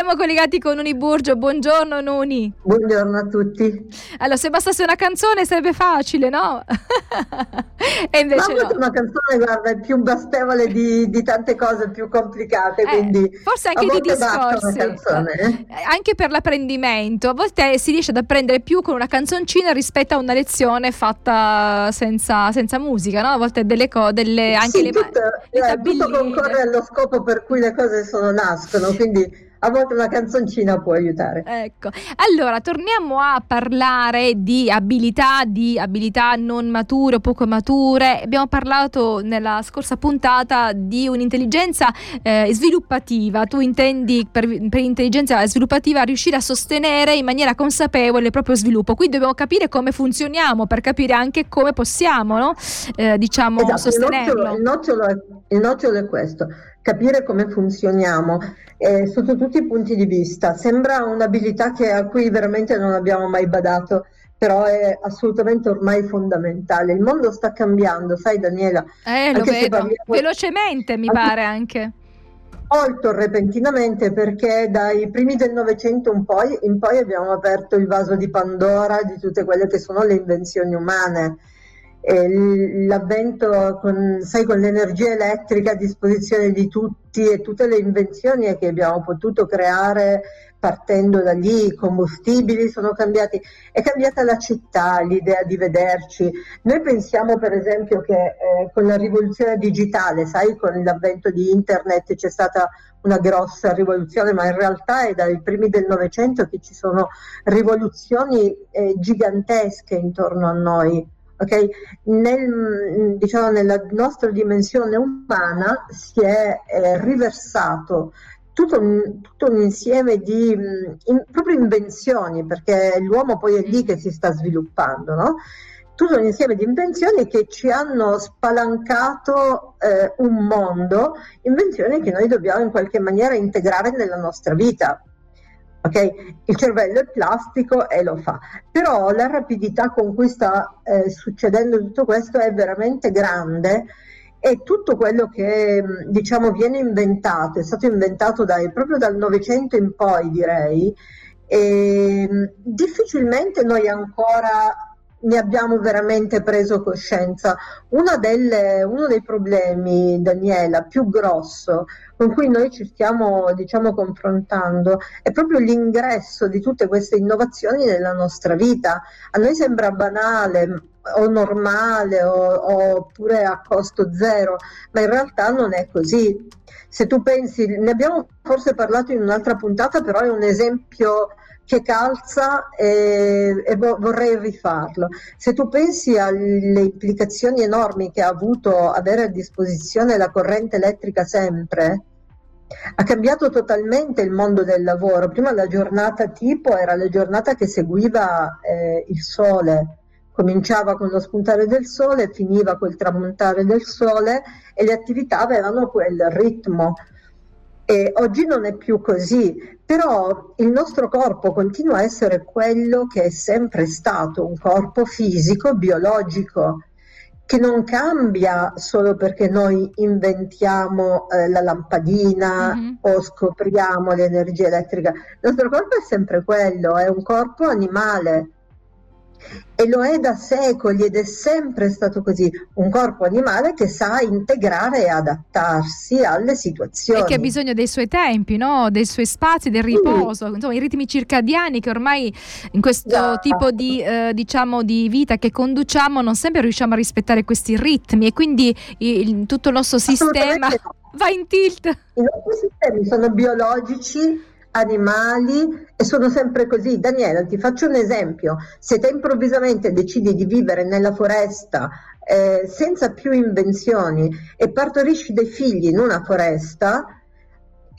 Siamo collegati con Nuni Burgio. Buongiorno Nuni. Buongiorno a tutti. Allora, se bastasse una canzone sarebbe facile, no? e invece Ma no. una canzone, guarda, è più bastevole di, di tante cose più complicate, eh, quindi forse anche di discorsi. Canzone, eh? Anche per l'apprendimento, a volte si riesce ad apprendere più con una canzoncina rispetto a una lezione fatta senza, senza musica, no? A volte delle cose, delle, anche sì, le, tutto, le eh, tutto concorre allo scopo per cui le cose sono, nascono, quindi a volte una canzoncina può aiutare. Ecco, allora torniamo a parlare di abilità, di abilità non mature o poco mature. Abbiamo parlato nella scorsa puntata di un'intelligenza eh, sviluppativa. Tu intendi per, per intelligenza sviluppativa riuscire a sostenere in maniera consapevole il proprio sviluppo. Quindi dobbiamo capire come funzioniamo per capire anche come possiamo, no? eh, diciamo, esatto, sostenerlo. Il nocciolo, il, nocciolo è, il nocciolo è questo capire come funzioniamo eh, sotto tutti i punti di vista. Sembra un'abilità che, a cui veramente non abbiamo mai badato, però è assolutamente ormai fondamentale. Il mondo sta cambiando, sai Daniela? Eh, lo vedo. Parliamo... Velocemente mi pare anche. Molto repentinamente perché dai primi del Novecento in poi abbiamo aperto il vaso di Pandora di tutte quelle che sono le invenzioni umane l'avvento con, sai, con l'energia elettrica a disposizione di tutti e tutte le invenzioni che abbiamo potuto creare partendo da lì, i combustibili sono cambiati, è cambiata la città, l'idea di vederci. Noi pensiamo per esempio che eh, con la rivoluzione digitale, sai, con l'avvento di internet c'è stata una grossa rivoluzione, ma in realtà è dai primi del Novecento che ci sono rivoluzioni eh, gigantesche intorno a noi Okay? Nel, diciamo, nella nostra dimensione umana si è eh, riversato tutto un, tutto un, insieme di in, proprio invenzioni, perché l'uomo poi è lì che si sta sviluppando, no? tutto un insieme di invenzioni che ci hanno spalancato eh, un mondo, invenzioni che noi dobbiamo in qualche maniera integrare nella nostra vita. Okay? Il cervello è plastico e lo fa, però la rapidità con cui sta eh, succedendo tutto questo è veramente grande e tutto quello che diciamo viene inventato è stato inventato dai, proprio dal Novecento in poi direi e difficilmente noi ancora ne abbiamo veramente preso coscienza. Delle, uno dei problemi, Daniela, più grosso con cui noi ci stiamo diciamo, confrontando è proprio l'ingresso di tutte queste innovazioni nella nostra vita. A noi sembra banale o normale o, oppure a costo zero, ma in realtà non è così. Se tu pensi, ne abbiamo forse parlato in un'altra puntata, però è un esempio che calza e, e, vorrei rifarlo. Se tu pensi alle implicazioni enormi che ha avuto avere a disposizione la corrente elettrica sempre, ha cambiato totalmente il mondo del lavoro. Prima la giornata tipo era la giornata che seguiva eh, il sole, cominciava con lo spuntare del sole, finiva col tramontare del sole e le attività avevano quel ritmo. E oggi non è più così, però il nostro corpo continua a essere quello che è sempre stato, un corpo fisico, biologico, che non cambia solo perché noi inventiamo eh, la lampadina mm-hmm. o scopriamo l'energia elettrica. Il nostro corpo è sempre quello, è un corpo animale e lo è da secoli ed è sempre stato così, un corpo animale che sa integrare e adattarsi alle situazioni. E che ha bisogno dei suoi tempi, no? dei suoi spazi, del riposo, sì. insomma i ritmi circadiani che ormai in questo esatto. tipo di, eh, diciamo, di vita che conduciamo non sempre riusciamo a rispettare questi ritmi e quindi il, tutto il nostro sistema va in tilt. I nostri sistemi sono biologici animali e sono sempre così. Daniela, ti faccio un esempio. Se te improvvisamente decidi di vivere nella foresta eh, senza più invenzioni e partorisci dei figli in una foresta,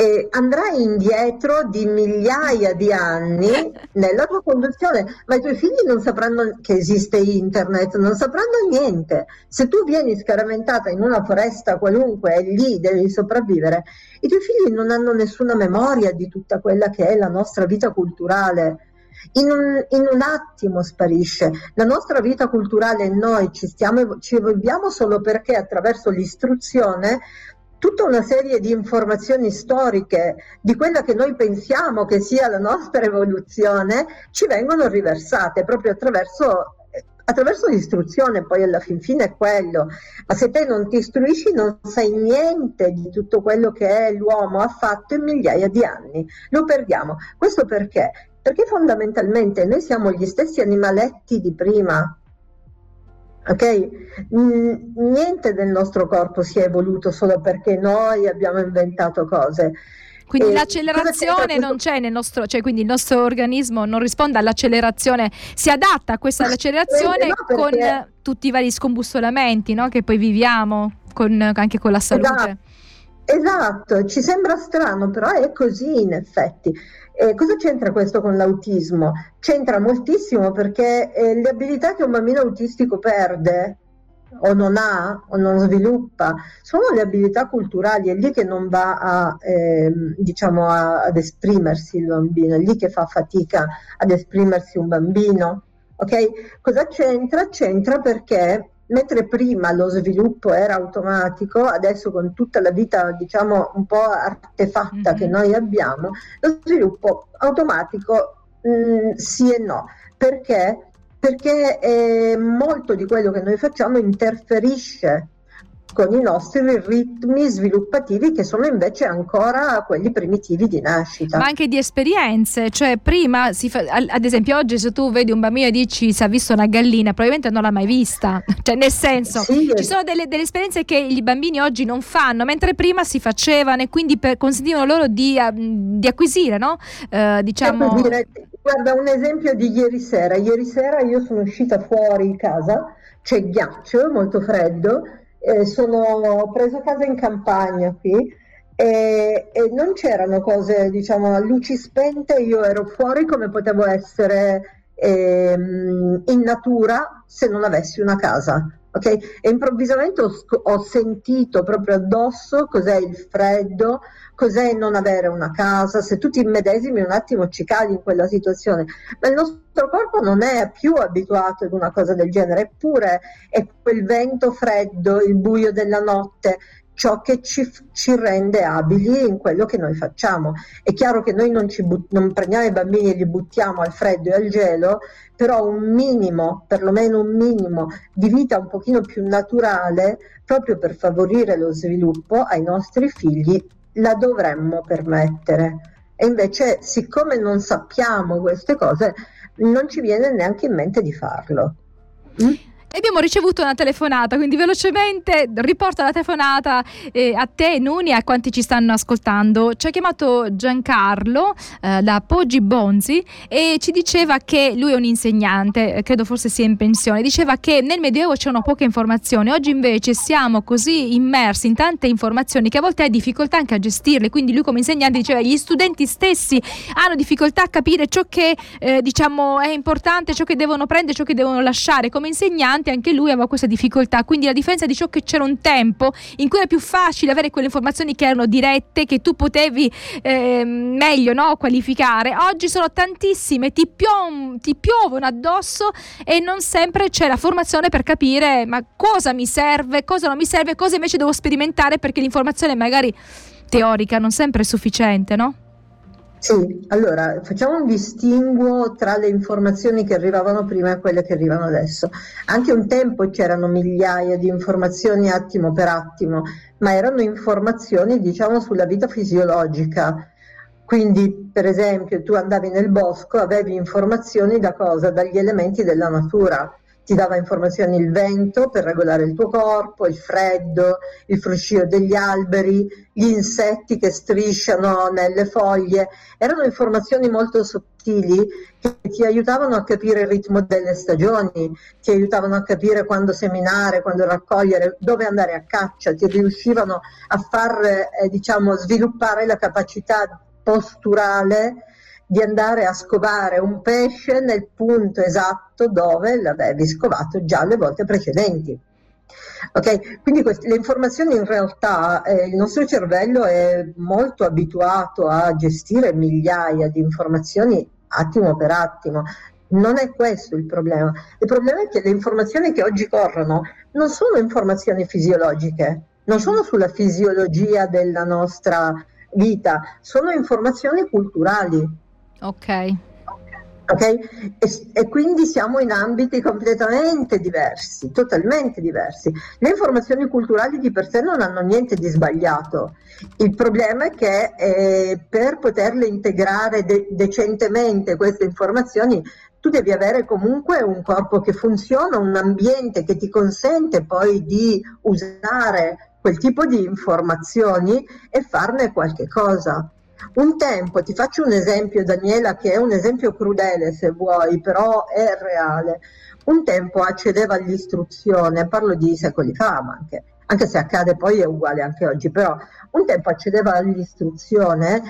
e andrai indietro di migliaia di anni nella tua conduzione, ma i tuoi figli non sapranno che esiste internet, non sapranno niente. Se tu vieni scaramentata in una foresta qualunque e lì devi sopravvivere, i tuoi figli non hanno nessuna memoria di tutta quella che è la nostra vita culturale. In un, in un, attimo sparisce. La nostra vita culturale noi ci, stiamo, ci evolviamo solo perché attraverso l'istruzione tutta una serie di informazioni storiche di quella che noi pensiamo che sia la nostra evoluzione ci vengono riversate proprio attraverso attraverso l'istruzione, poi alla fin fine è quello, ma se te non ti istruisci non sai niente di tutto quello che l'uomo ha fatto in migliaia di anni, lo perdiamo. Questo perché? Perché fondamentalmente noi siamo gli stessi animaletti di prima, Ok? Niente del nostro corpo si è evoluto solo perché noi abbiamo inventato cose. Quindi e l'accelerazione non c'è nel nostro, cioè quindi il nostro organismo non risponde all'accelerazione, si adatta a questa accelerazione no, con tutti i vari scombussolamenti no? che poi viviamo con, anche con la salute. Esatto. Esatto, ci sembra strano, però è così in effetti. Eh, cosa c'entra questo con l'autismo? C'entra moltissimo perché eh, le abilità che un bambino autistico perde o non ha o non sviluppa sono le abilità culturali, è lì che non va a, eh, diciamo a, ad esprimersi il bambino, è lì che fa fatica ad esprimersi un bambino. Ok? Cosa c'entra? C'entra perché mentre prima lo sviluppo era automatico, adesso con tutta la vita diciamo un po' artefatta mm-hmm. che noi abbiamo, lo sviluppo automatico mh, mm, sì e no. Perché? Perché eh, molto di quello che noi facciamo interferisce con i nostri ritmi sviluppativi che sono invece ancora quelli primitivi di nascita. Ma anche di esperienze, cioè prima, si fa, ad esempio oggi se tu vedi un bambino e dici si è visto una gallina, probabilmente non l'ha mai vista, cioè nel senso sì, ci sono delle, delle, esperienze che i bambini oggi non fanno, mentre prima si facevano e quindi per, consentivano loro di, uh, di acquisire, no? Uh, diciamo... Dire, guarda un esempio di ieri sera, ieri sera io sono uscita fuori casa, c'è ghiaccio, molto freddo, eh, sono, ho preso casa in campagna qui e, e, non c'erano cose, diciamo, a luci spente, io ero fuori come potevo essere ehm, in natura se non avessi una casa. Okay? E improvvisamente ho, ho, sentito proprio addosso cos'è il freddo, cos'è non avere una casa, se tu ti immedesimi un attimo ci cadi in quella situazione, ma il nostro corpo non è più abituato ad una cosa del genere, eppure è quel vento freddo, il buio della notte, ciò che ci, ci, rende abili in quello che noi facciamo. È chiaro che noi non, but- non, prendiamo i bambini e li buttiamo al freddo e al gelo, però un minimo, perlomeno un minimo di vita un pochino più naturale, proprio per favorire lo sviluppo ai nostri figli, la dovremmo permettere. E invece, siccome non sappiamo queste cose, non ci viene neanche in mente di farlo. Mm? Abbiamo ricevuto una telefonata, quindi velocemente riporto la telefonata eh, a te, Nuni, e a quanti ci stanno ascoltando. Ci ha chiamato Giancarlo eh, da Poggi Bonzi e ci diceva che lui è un insegnante, eh, credo forse sia in pensione, diceva che nel Medioevo c'erano poche informazioni, oggi invece siamo così immersi in tante informazioni che a volte hai difficoltà anche a gestirle, quindi lui come insegnante diceva gli studenti stessi hanno difficoltà a capire ciò che eh, diciamo è importante, ciò che devono prendere, ciò che devono lasciare. Come insegnante insegnante anche lui aveva questa difficoltà, quindi la differenza di ciò che c'era un tempo in cui era più facile avere quelle informazioni che erano dirette, che tu potevi eh, meglio no, qualificare, oggi sono tantissime, ti, piom- ti piovono addosso e non sempre c'è la formazione per capire ma cosa mi serve, cosa non mi serve, cosa invece devo sperimentare perché l'informazione magari teorica non sempre è sufficiente, no? Sì, allora facciamo un distinguo tra le informazioni che arrivavano prima e quelle che arrivano adesso. Anche un tempo c'erano migliaia di informazioni attimo per attimo, ma erano informazioni diciamo sulla vita fisiologica. Quindi, per esempio, tu andavi nel bosco, avevi informazioni da cosa? Dagli elementi della natura ti dava informazioni il vento per regolare il tuo corpo, il freddo, il fruscio degli alberi, gli insetti che strisciano nelle foglie. Erano informazioni molto sottili che ti aiutavano a capire il ritmo delle stagioni, ti aiutavano a capire quando seminare, quando raccogliere, dove andare a caccia, ti riuscivano a far eh, diciamo, sviluppare la capacità posturale di andare a scovare un pesce nel punto esatto dove l'avevi scovato già le volte precedenti. Ok, quindi queste, le informazioni in realtà eh, il nostro cervello è molto abituato a gestire migliaia di informazioni attimo per attimo. Non è questo il problema. Il problema è che le informazioni che oggi corrono non sono informazioni fisiologiche, non sono sulla fisiologia della nostra vita, sono informazioni culturali. Ok. Okay? E, e, quindi siamo in ambiti completamente diversi, totalmente diversi. Le informazioni culturali di per sé non hanno niente di sbagliato. Il problema è che eh, per poterle integrare de- decentemente queste informazioni tu devi avere comunque un corpo che funziona, un ambiente che ti consente poi di usare quel tipo di informazioni e farne qualche cosa. Un tempo, ti faccio un esempio Daniela che è un esempio crudele se vuoi, però è reale. Un tempo accedeva all'istruzione, parlo di secoli fa ma anche, anche se accade poi è uguale anche oggi, però un tempo accedeva all'istruzione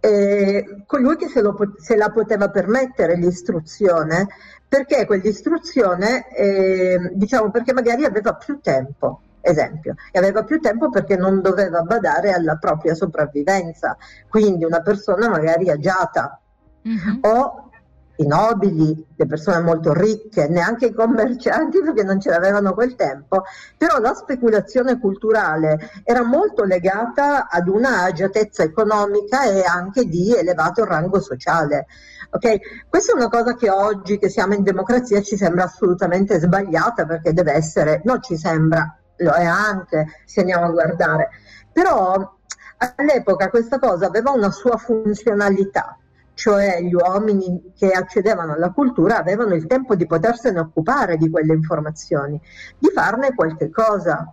eh, colui che se, lo, se, la poteva permettere l'istruzione, perché quell'istruzione, eh, diciamo perché magari aveva più tempo esempio, e aveva più tempo perché non doveva badare alla propria sopravvivenza, quindi una persona magari agiata mm-hmm. o i nobili, le persone molto ricche, neanche i commercianti perché non ce l'avevano quel tempo, però la speculazione culturale era molto legata ad una agiatezza economica e anche di elevato rango sociale. Okay? Questa è una cosa che oggi che siamo in democrazia ci sembra assolutamente sbagliata perché deve essere, non ci sembra, lo è anche se andiamo a guardare, però all'epoca questa cosa aveva una sua funzionalità, cioè gli uomini che accedevano alla cultura avevano il tempo di potersene occupare di quelle informazioni, di farne qualche cosa.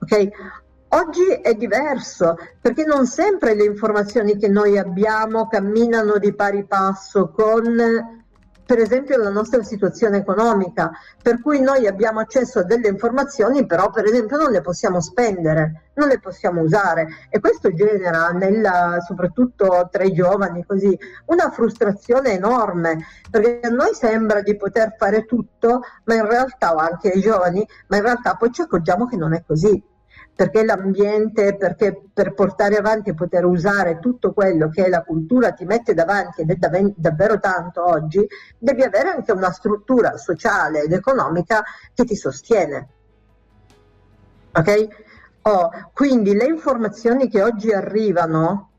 Okay? Oggi è diverso perché non sempre le informazioni che noi abbiamo camminano di pari passo con per esempio la nostra situazione economica, per cui noi abbiamo accesso a delle informazioni, però per esempio non le possiamo spendere, non le possiamo usare. E questo genera nella, soprattutto tra i giovani così una frustrazione enorme, perché a noi sembra di poter fare tutto, ma in realtà, o anche ai giovani, ma in realtà poi ci accorgiamo che non è così perché l'ambiente, perché per portare avanti e poter usare tutto quello che la cultura ti mette davanti ed è dav- davvero tanto oggi, devi avere anche una struttura sociale ed economica che ti sostiene. Ok? Oh, quindi le informazioni che oggi arrivano,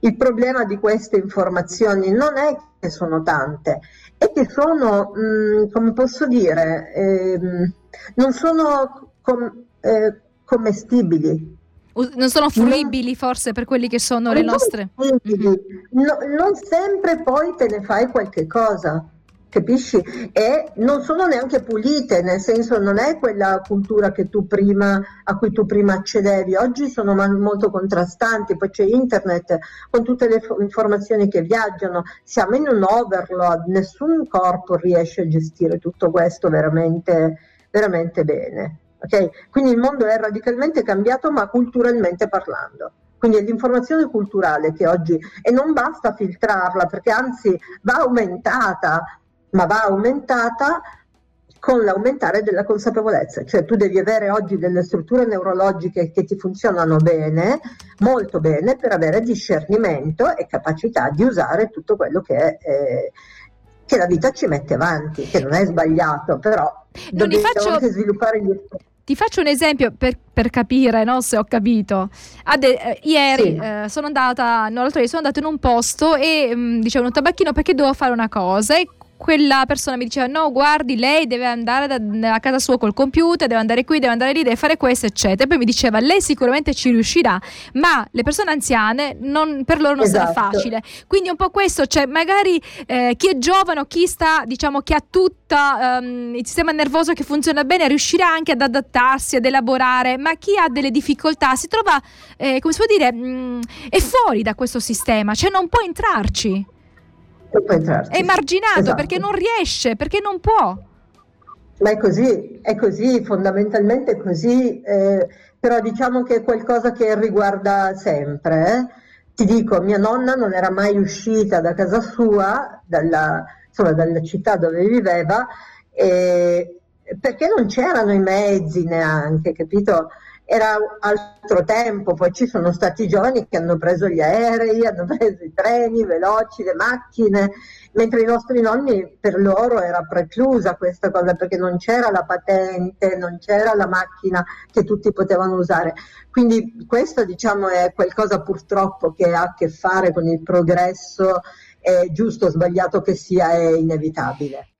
il problema di queste informazioni non è che sono tante, è che sono, mh, mm, come posso dire, ehm, non sono... Com- eh, commestibili. Non sono fruibili forse per quelli che sono non le nostre. Mm-hmm. No, non sempre poi te ne fai qualche cosa, capisci? E non sono neanche pulite, nel senso non è quella cultura prima, a cui tu prima accedevi. Oggi sono molto contrastanti, poi c'è internet con tutte le informazioni che viaggiano, siamo in un overload, nessun corpo riesce a gestire tutto questo veramente, veramente bene. Okay? Quindi il mondo è radicalmente cambiato, ma culturalmente parlando. Quindi è l'informazione culturale che oggi, e non basta filtrarla, perché anzi va aumentata, ma va aumentata con l'aumentare della consapevolezza, cioè tu devi avere oggi delle strutture neurologiche che ti funzionano bene, molto bene, per avere discernimento e capacità di usare tutto quello che è, eh, che la vita ci mette avanti, che non è sbagliato, però non dobbiamo faccio... anche sviluppare gli strumenti. Ti faccio un esempio per, per capire no, se ho capito. Ade, eh, ieri sì. eh, sono andata, no, l'altro ieri sono andata in un posto e mh, mm, dicevano un tabacchino perché devo fare una cosa e quella persona mi diceva no guardi lei deve andare da, a casa sua col computer deve andare qui deve andare lì deve fare questo eccetera. E poi mi diceva lei sicuramente ci riuscirà ma le persone anziane non, per loro non esatto. sarà facile. Quindi un po' questo cioè magari eh, chi è giovane o chi sta diciamo che ha tutto um, il sistema nervoso che funziona bene riuscirà anche ad adattarsi ad elaborare ma chi ha delle difficoltà si trova eh, come si può dire mh, mm, è fuori da questo sistema cioè non può entrarci è emarginato esatto. perché non riesce, perché non può. Ma è così, è così, fondamentalmente è così, eh, però diciamo che è qualcosa che riguarda sempre. Eh. Ti dico, mia nonna non era mai uscita da casa sua, dalla, insomma, dalla città dove viveva, eh, perché non c'erano i mezzi neanche, capito? Era altro tempo, poi ci sono stati giovani che hanno preso gli aerei, hanno preso i treni veloci, le macchine, mentre i nostri nonni per loro era preclusa questa cosa perché non c'era la patente, non c'era la macchina che tutti potevano usare. Quindi questo diciamo è qualcosa purtroppo che ha a che fare con il progresso, è giusto o sbagliato che sia, è inevitabile.